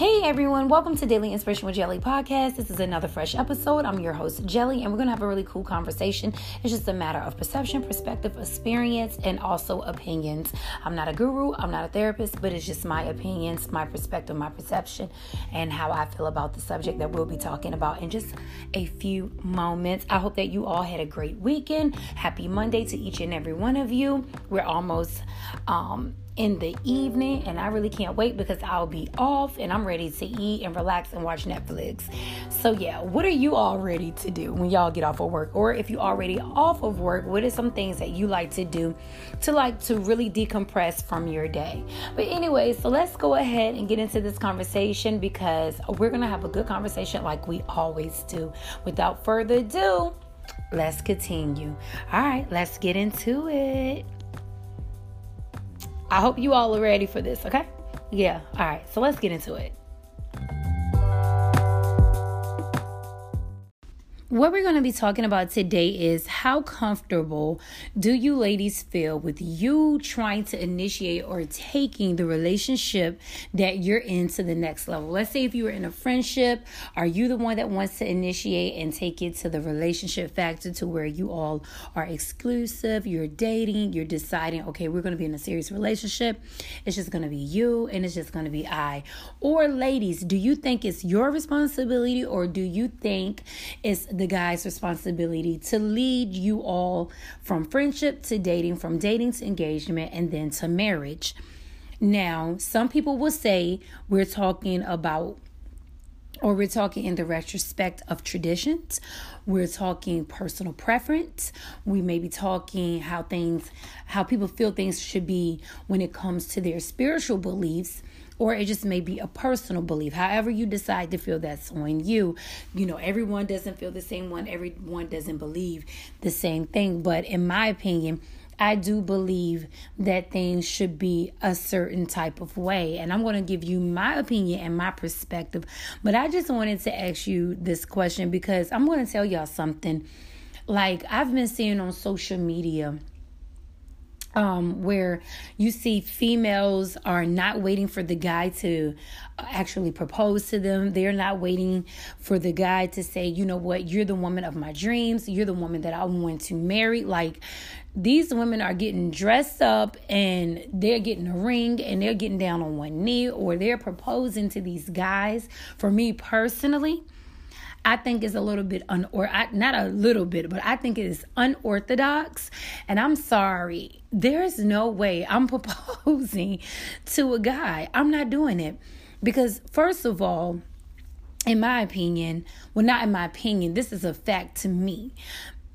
Hey everyone, welcome to Daily Inspiration with Jelly podcast. This is another fresh episode. I'm your host, Jelly, and we're going to have a really cool conversation. It's just a matter of perception, perspective, experience, and also opinions. I'm not a guru, I'm not a therapist, but it's just my opinions, my perspective, my perception, and how I feel about the subject that we'll be talking about in just a few moments. I hope that you all had a great weekend. Happy Monday to each and every one of you. We're almost um, in the evening and I really can't wait because I'll be off and I'm ready to eat and relax and watch Netflix. So yeah, what are you all ready to do when y'all get off of work or if you already off of work, what are some things that you like to do to like to really decompress from your day? But anyway, so let's go ahead and get into this conversation because we're going to have a good conversation like we always do. Without further ado, let's continue. All right, let's get into it. I hope you all are ready for this, okay? Yeah, all right, so let's get into it. What we're going to be talking about today is how comfortable do you ladies feel with you trying to initiate or taking the relationship that you're in to the next level? Let's say if you were in a friendship, are you the one that wants to initiate and take it to the relationship factor to where you all are exclusive, you're dating, you're deciding, okay, we're going to be in a serious relationship. It's just going to be you and it's just going to be I. Or ladies, do you think it's your responsibility or do you think it's the guy's responsibility to lead you all from friendship to dating, from dating to engagement, and then to marriage. Now, some people will say we're talking about or we're talking in the retrospect of traditions. We're talking personal preference. We may be talking how things, how people feel things should be when it comes to their spiritual beliefs or it just may be a personal belief. However, you decide to feel that's on you. You know, everyone doesn't feel the same one, everyone doesn't believe the same thing. But in my opinion, I do believe that things should be a certain type of way. And I'm going to give you my opinion and my perspective. But I just wanted to ask you this question because I'm going to tell y'all something. Like, I've been seeing on social media um, where you see females are not waiting for the guy to actually propose to them. They're not waiting for the guy to say, you know what, you're the woman of my dreams. You're the woman that I want to marry. Like these women are getting dressed up and they're getting a ring and they're getting down on one knee or they're proposing to these guys. For me personally, I think is a little bit un or not a little bit, but I think it is unorthodox. And I'm sorry, there's no way I'm proposing to a guy. I'm not doing it because first of all, in my opinion, well, not in my opinion, this is a fact to me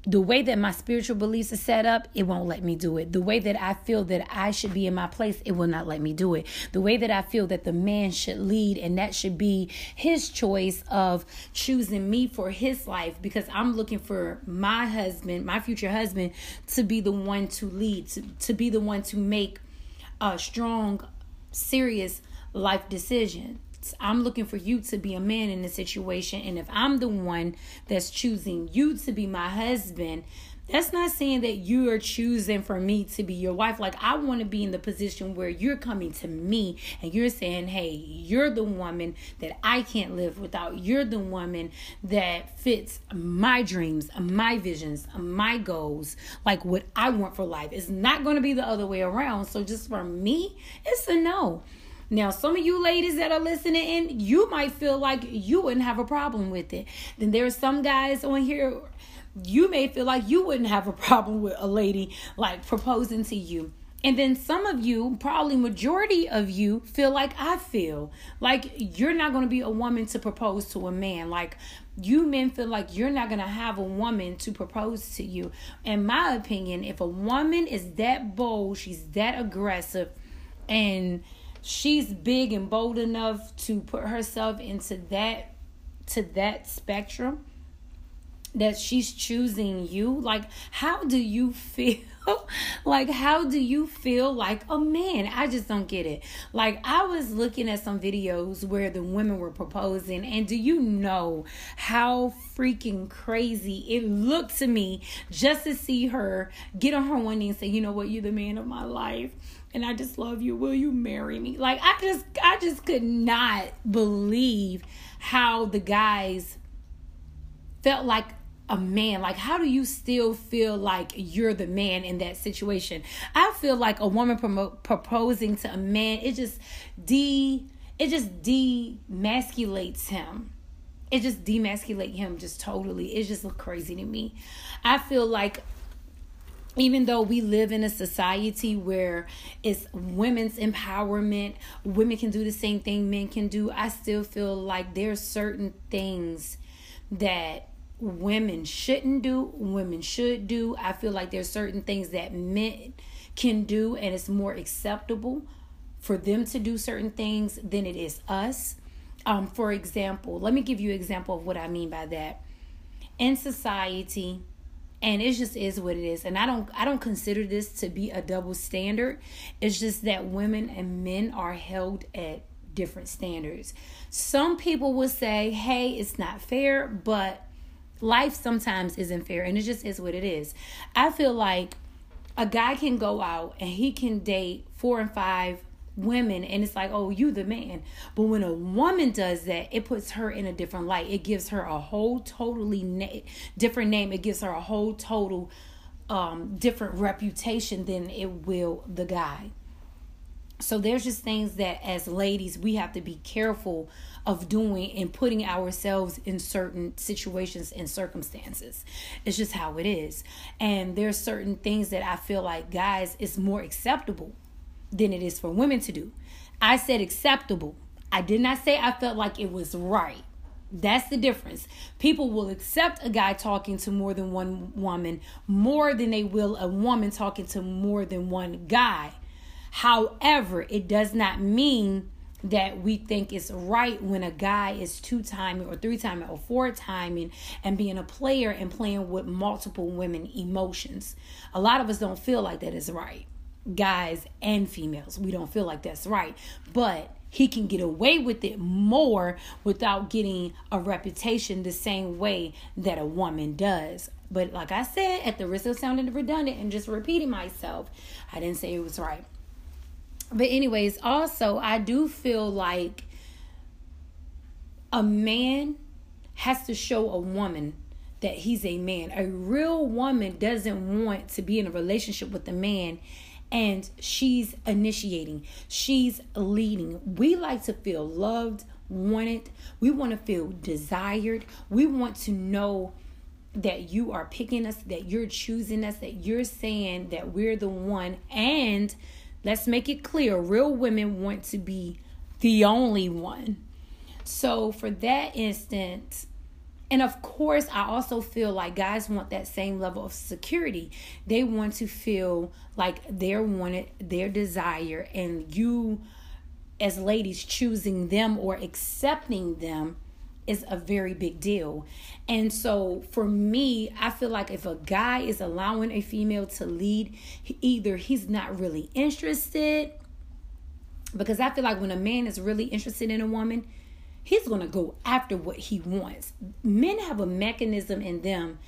the way that my spiritual beliefs are set up, it won't let me do it. The way that I feel that I should be in my place, it will not let me do it. The way that I feel that the man should lead and that should be his choice of choosing me for his life because I'm looking for my husband, my future husband, to be the one to lead, to, to be the one to make a strong, serious life decision. I'm looking for you to be a man in the situation. And if I'm the one that's choosing you to be my husband, that's not saying that you are choosing for me to be your wife. Like, I want to be in the position where you're coming to me and you're saying, hey, you're the woman that I can't live without. You're the woman that fits my dreams, my visions, my goals, like what I want for life. It's not going to be the other way around. So, just for me, it's a no. Now, some of you ladies that are listening in, you might feel like you wouldn't have a problem with it. Then there are some guys on here, you may feel like you wouldn't have a problem with a lady like proposing to you. And then some of you, probably majority of you, feel like I feel like you're not going to be a woman to propose to a man. Like you men feel like you're not going to have a woman to propose to you. In my opinion, if a woman is that bold, she's that aggressive, and she's big and bold enough to put herself into that to that spectrum that she's choosing you. Like how do you feel like, how do you feel like a man? I just don't get it. Like, I was looking at some videos where the women were proposing, and do you know how freaking crazy it looked to me just to see her get on her one knee and say, You know what, you're the man of my life and I just love you. Will you marry me? Like I just I just could not believe how the guys felt like a man. Like how do you still feel like you're the man in that situation? I feel like a woman promo- proposing to a man, it just de it just demasculates him. It just demasculates him just totally. It just look crazy to me. I feel like even though we live in a society where it's women's empowerment, women can do the same thing men can do, I still feel like there's certain things that women shouldn't do, women should do. I feel like there's certain things that men can do and it's more acceptable for them to do certain things than it is us. Um, for example, let me give you an example of what I mean by that. In society, and it just is what it is and i don't i don't consider this to be a double standard it's just that women and men are held at different standards some people will say hey it's not fair but life sometimes isn't fair and it just is what it is. I feel like a guy can go out and he can date four and five women and it's like oh you the man. But when a woman does that it puts her in a different light. It gives her a whole totally na- different name. It gives her a whole total um different reputation than it will the guy so there's just things that as ladies we have to be careful of doing and putting ourselves in certain situations and circumstances. It's just how it is. And there's certain things that I feel like guys it's more acceptable than it is for women to do. I said acceptable. I did not say I felt like it was right. That's the difference. People will accept a guy talking to more than one woman more than they will a woman talking to more than one guy. However, it does not mean that we think it's right when a guy is two timing or three timing or four timing and being a player and playing with multiple women emotions. A lot of us don't feel like that is right guys and females. We don't feel like that's right. But he can get away with it more without getting a reputation the same way that a woman does. But like I said, at the risk of sounding redundant and just repeating myself, I didn't say it was right. But, anyways, also, I do feel like a man has to show a woman that he's a man. A real woman doesn't want to be in a relationship with a man and she's initiating, she's leading. We like to feel loved, wanted, we want to feel desired, we want to know that you are picking us, that you're choosing us, that you're saying that we're the one. And let's make it clear real women want to be the only one. So, for that instance, and of course, I also feel like guys want that same level of security. They want to feel like they're wanted, their desire, and you, as ladies, choosing them or accepting them is a very big deal. And so for me, I feel like if a guy is allowing a female to lead, either he's not really interested, because I feel like when a man is really interested in a woman, he's going to go after what he wants. Men have a mechanism in them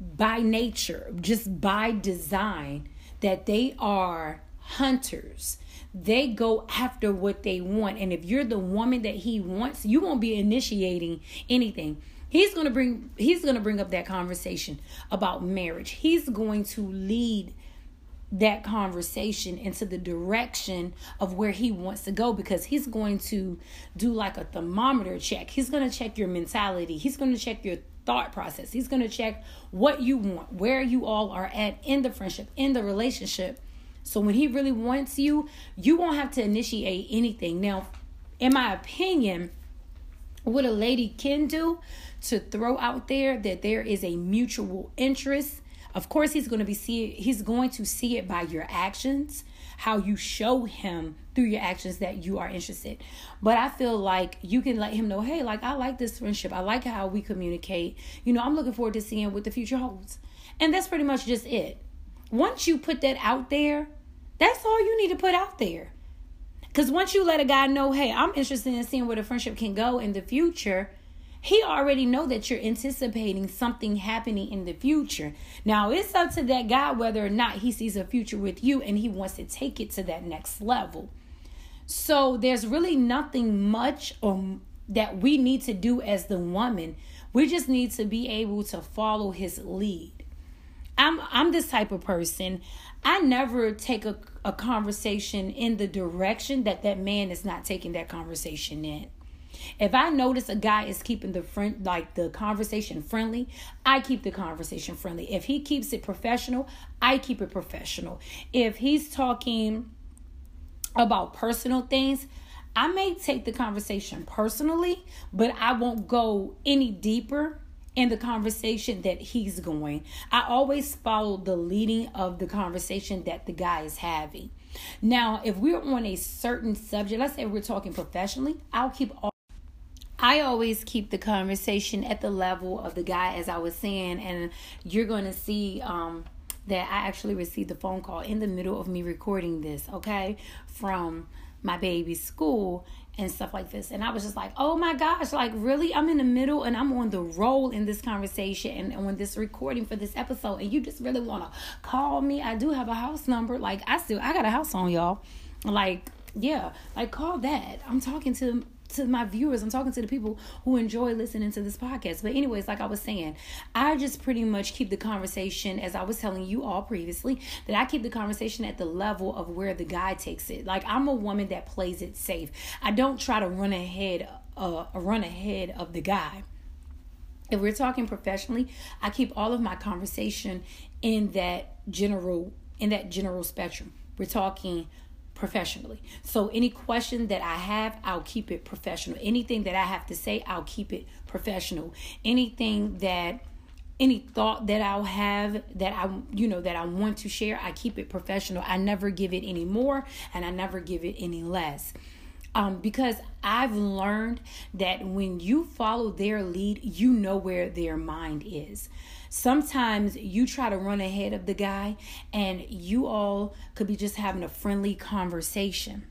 by nature, just by design, that they are hunters. They go after what they want. And if you're the woman that he wants, you won't be initiating anything. He's going to bring he's going to bring up that conversation about marriage. He's going to lead that conversation into the direction of where he wants to go because he's going to do like a thermometer check. He's going to check your mentality. He's going to check your thought process. He's going to check what you want, where you all are at in the friendship, in the relationship. So when he really wants you, you won't have to initiate anything. Now, in my opinion, what a lady can do to throw out there that there is a mutual interest of course, he's going to be see he's going to see it by your actions, how you show him through your actions that you are interested. But I feel like you can let him know, hey, like I like this friendship. I like how we communicate. You know, I'm looking forward to seeing what the future holds. And that's pretty much just it. once you put that out there, that's all you need to put out there. Because once you let a guy know, hey, I'm interested in seeing where the friendship can go in the future, he already know that you're anticipating something happening in the future. Now it's up to that guy whether or not he sees a future with you and he wants to take it to that next level. So there's really nothing much or that we need to do as the woman. We just need to be able to follow his lead. I'm I'm this type of person. I never take a, a conversation in the direction that that man is not taking that conversation in. If I notice a guy is keeping the friend like the conversation friendly, I keep the conversation friendly. If he keeps it professional, I keep it professional. If he's talking about personal things, I may take the conversation personally, but I won't go any deeper in the conversation that he's going. I always follow the leading of the conversation that the guy is having. Now, if we're on a certain subject, let's say we're talking professionally, I'll keep all I always keep the conversation at the level of the guy, as I was saying, and you're going to see um, that I actually received a phone call in the middle of me recording this, okay, from my baby's school and stuff like this. And I was just like, oh my gosh, like really? I'm in the middle and I'm on the roll in this conversation and and on this recording for this episode. And you just really want to call me. I do have a house number. Like, I still, I got a house on y'all. Like, yeah, like call that. I'm talking to to my viewers. I'm talking to the people who enjoy listening to this podcast. But anyways, like I was saying, I just pretty much keep the conversation as I was telling you all previously that I keep the conversation at the level of where the guy takes it. Like I'm a woman that plays it safe. I don't try to run ahead uh run ahead of the guy. If we're talking professionally, I keep all of my conversation in that general in that general spectrum. We're talking professionally. So any question that I have, I'll keep it professional. Anything that I have to say, I'll keep it professional. Anything that any thought that I'll have that I you know that I want to share, I keep it professional. I never give it any more and I never give it any less. Um, because I've learned that when you follow their lead, you know where their mind is. Sometimes you try to run ahead of the guy, and you all could be just having a friendly conversation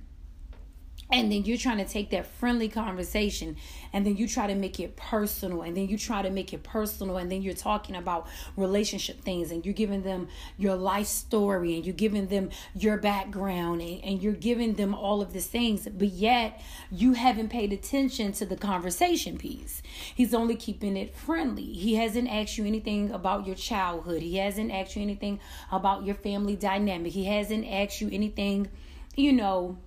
and then you're trying to take that friendly conversation and then you try to make it personal and then you try to make it personal and then you're talking about relationship things and you're giving them your life story and you're giving them your background and, and you're giving them all of these things but yet you haven't paid attention to the conversation piece. He's only keeping it friendly. He hasn't asked you anything about your childhood. He hasn't asked you anything about your family dynamic. He hasn't asked you anything you know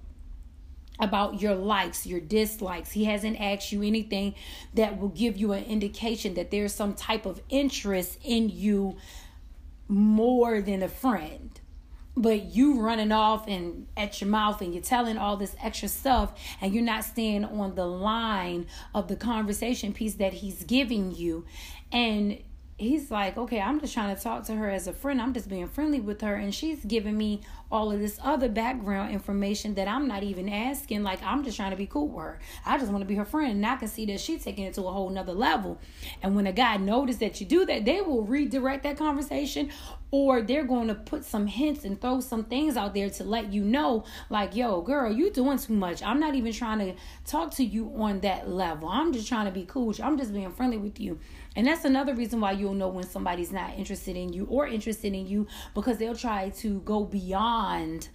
about your likes, your dislikes. He hasn't asked you anything that will give you an indication that there's some type of interest in you more than a friend. But you running off and at your mouth and you're telling all this extra stuff and you're not staying on the line of the conversation piece that he's giving you. And he's like, okay, I'm just trying to talk to her as a friend. I'm just being friendly with her. And she's giving me all of this other background information that I'm not even asking. Like, I'm just trying to be cool with her. I just want to be her friend. And I can see that she's taking it to a whole nother level. And when a guy notices that you do that, they will redirect that conversation or they're going to put some hints and throw some things out there to let you know like yo girl you doing too much i'm not even trying to talk to you on that level i'm just trying to be cool i'm just being friendly with you and that's another reason why you'll know when somebody's not interested in you or interested in you because they'll try to go beyond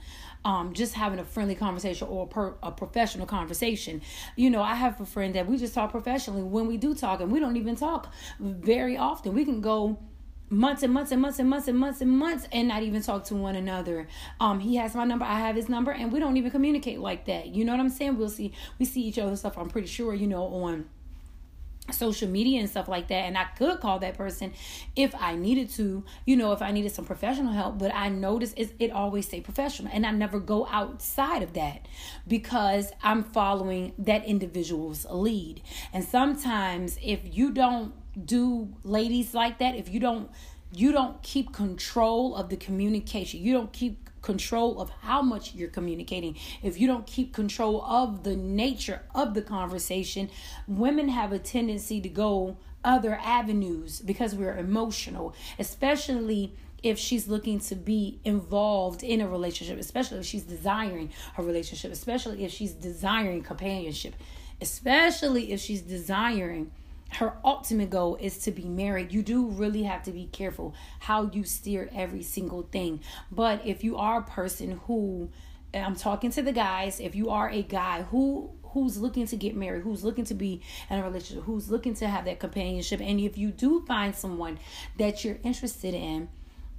um, just having a friendly conversation or a, per, a, professional conversation. You know, I have a friend that we just talk professionally when we do talk, and we don't even talk very often. We can go months and months and months and months and months and months and not even talk to one another. Um, he has my number, I have his number, and we don't even communicate like that. You know what I'm saying? We'll see we see each other stuff. I'm pretty sure you know on social media and stuff like that and I could call that person if I needed to you know if I needed some professional help but I notice it, it always stay professional and I never go outside of that because I'm following that individual's lead. And sometimes if you don't do ladies like that if you don't you don't keep control of the communication you don't keep control of how much you're communicating, if you don't keep control of the nature of the conversation, women have a tendency to go other avenues because we're emotional, especially if she's looking to be involved in a relationship, especially if she's desiring a relationship, especially if she's desiring companionship, especially if she's desiring her ultimate goal is to be married. You do really have to be careful how you steer every single thing. But if you are a person who I'm talking to the guys, if you are a guy who who's looking to get married, who's looking to be in a relationship, who's looking to have that companionship, and if you do find someone that you're interested in,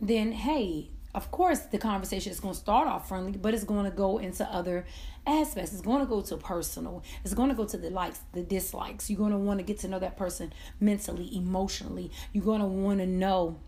then hey, of course the conversation is going to start off friendly, but it's going to go into other aspects. It's going to go to personal. It's going to go to the likes, the dislikes. You're going to want to get to know that person mentally, emotionally. You're going to want to know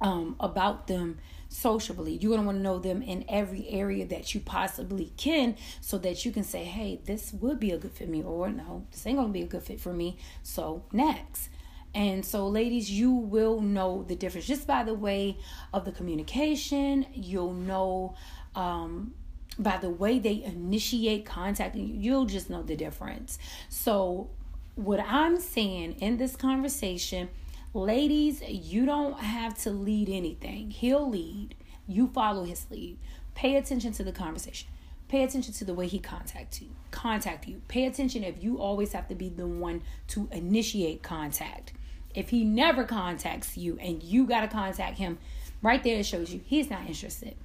um, about them sociably You're going to want to know them in every area that you possibly can so that you can say, hey, this would be a good fit for me, or no, this ain't going to be a good fit for me. So, next. And so, ladies, you will know the difference just by the way of the communication. You'll know um, by the way they initiate contact, you. You'll just know the difference. So, what I'm saying in this conversation, ladies, you don't have to lead anything. He'll lead. You follow his lead. Pay attention to the conversation. Pay attention to the way he contact you. Contact you. Pay attention if you always have to be the one to initiate contact if he never contacts you and you got to contact him, right there it shows you he's not interested.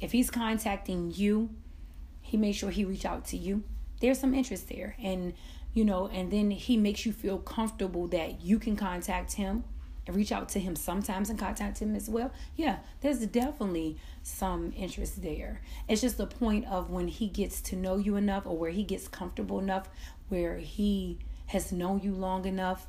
If he's contacting you, he makes sure he reach out to you. There's some interest there. And you know, and then he makes you feel comfortable that you can contact him and reach out to him sometimes and contact him as well. Yeah, there's definitely some interest there. It's just the point of when he gets to know you enough or where he gets comfortable enough where he has known you long enough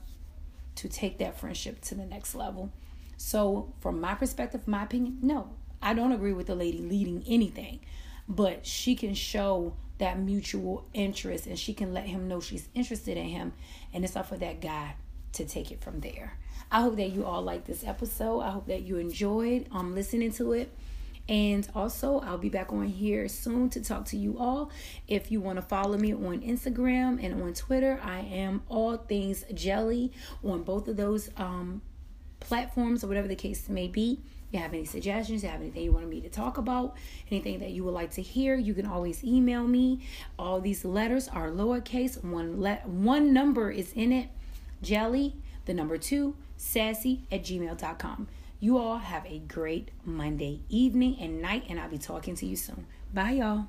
to take that friendship to the next level. So, from my perspective, my opinion, no, I don't agree with the lady leading anything, but she can show that mutual interest and she can let him know she's interested in him, and it's up for that guy to take it from there. I hope that you all like this episode. I hope that you enjoyed um listening to it. And also, I'll be back on here soon to talk to you all. If you want to follow me on Instagram and on Twitter, I am all things jelly on both of those um, platforms or whatever the case may be. If you have any suggestions, you have anything you want me to talk about, anything that you would like to hear, you can always email me. All these letters are lowercase. One let one number is in it. Jelly, the number two, sassy at gmail.com. You all have a great Monday evening and night, and I'll be talking to you soon. Bye, y'all.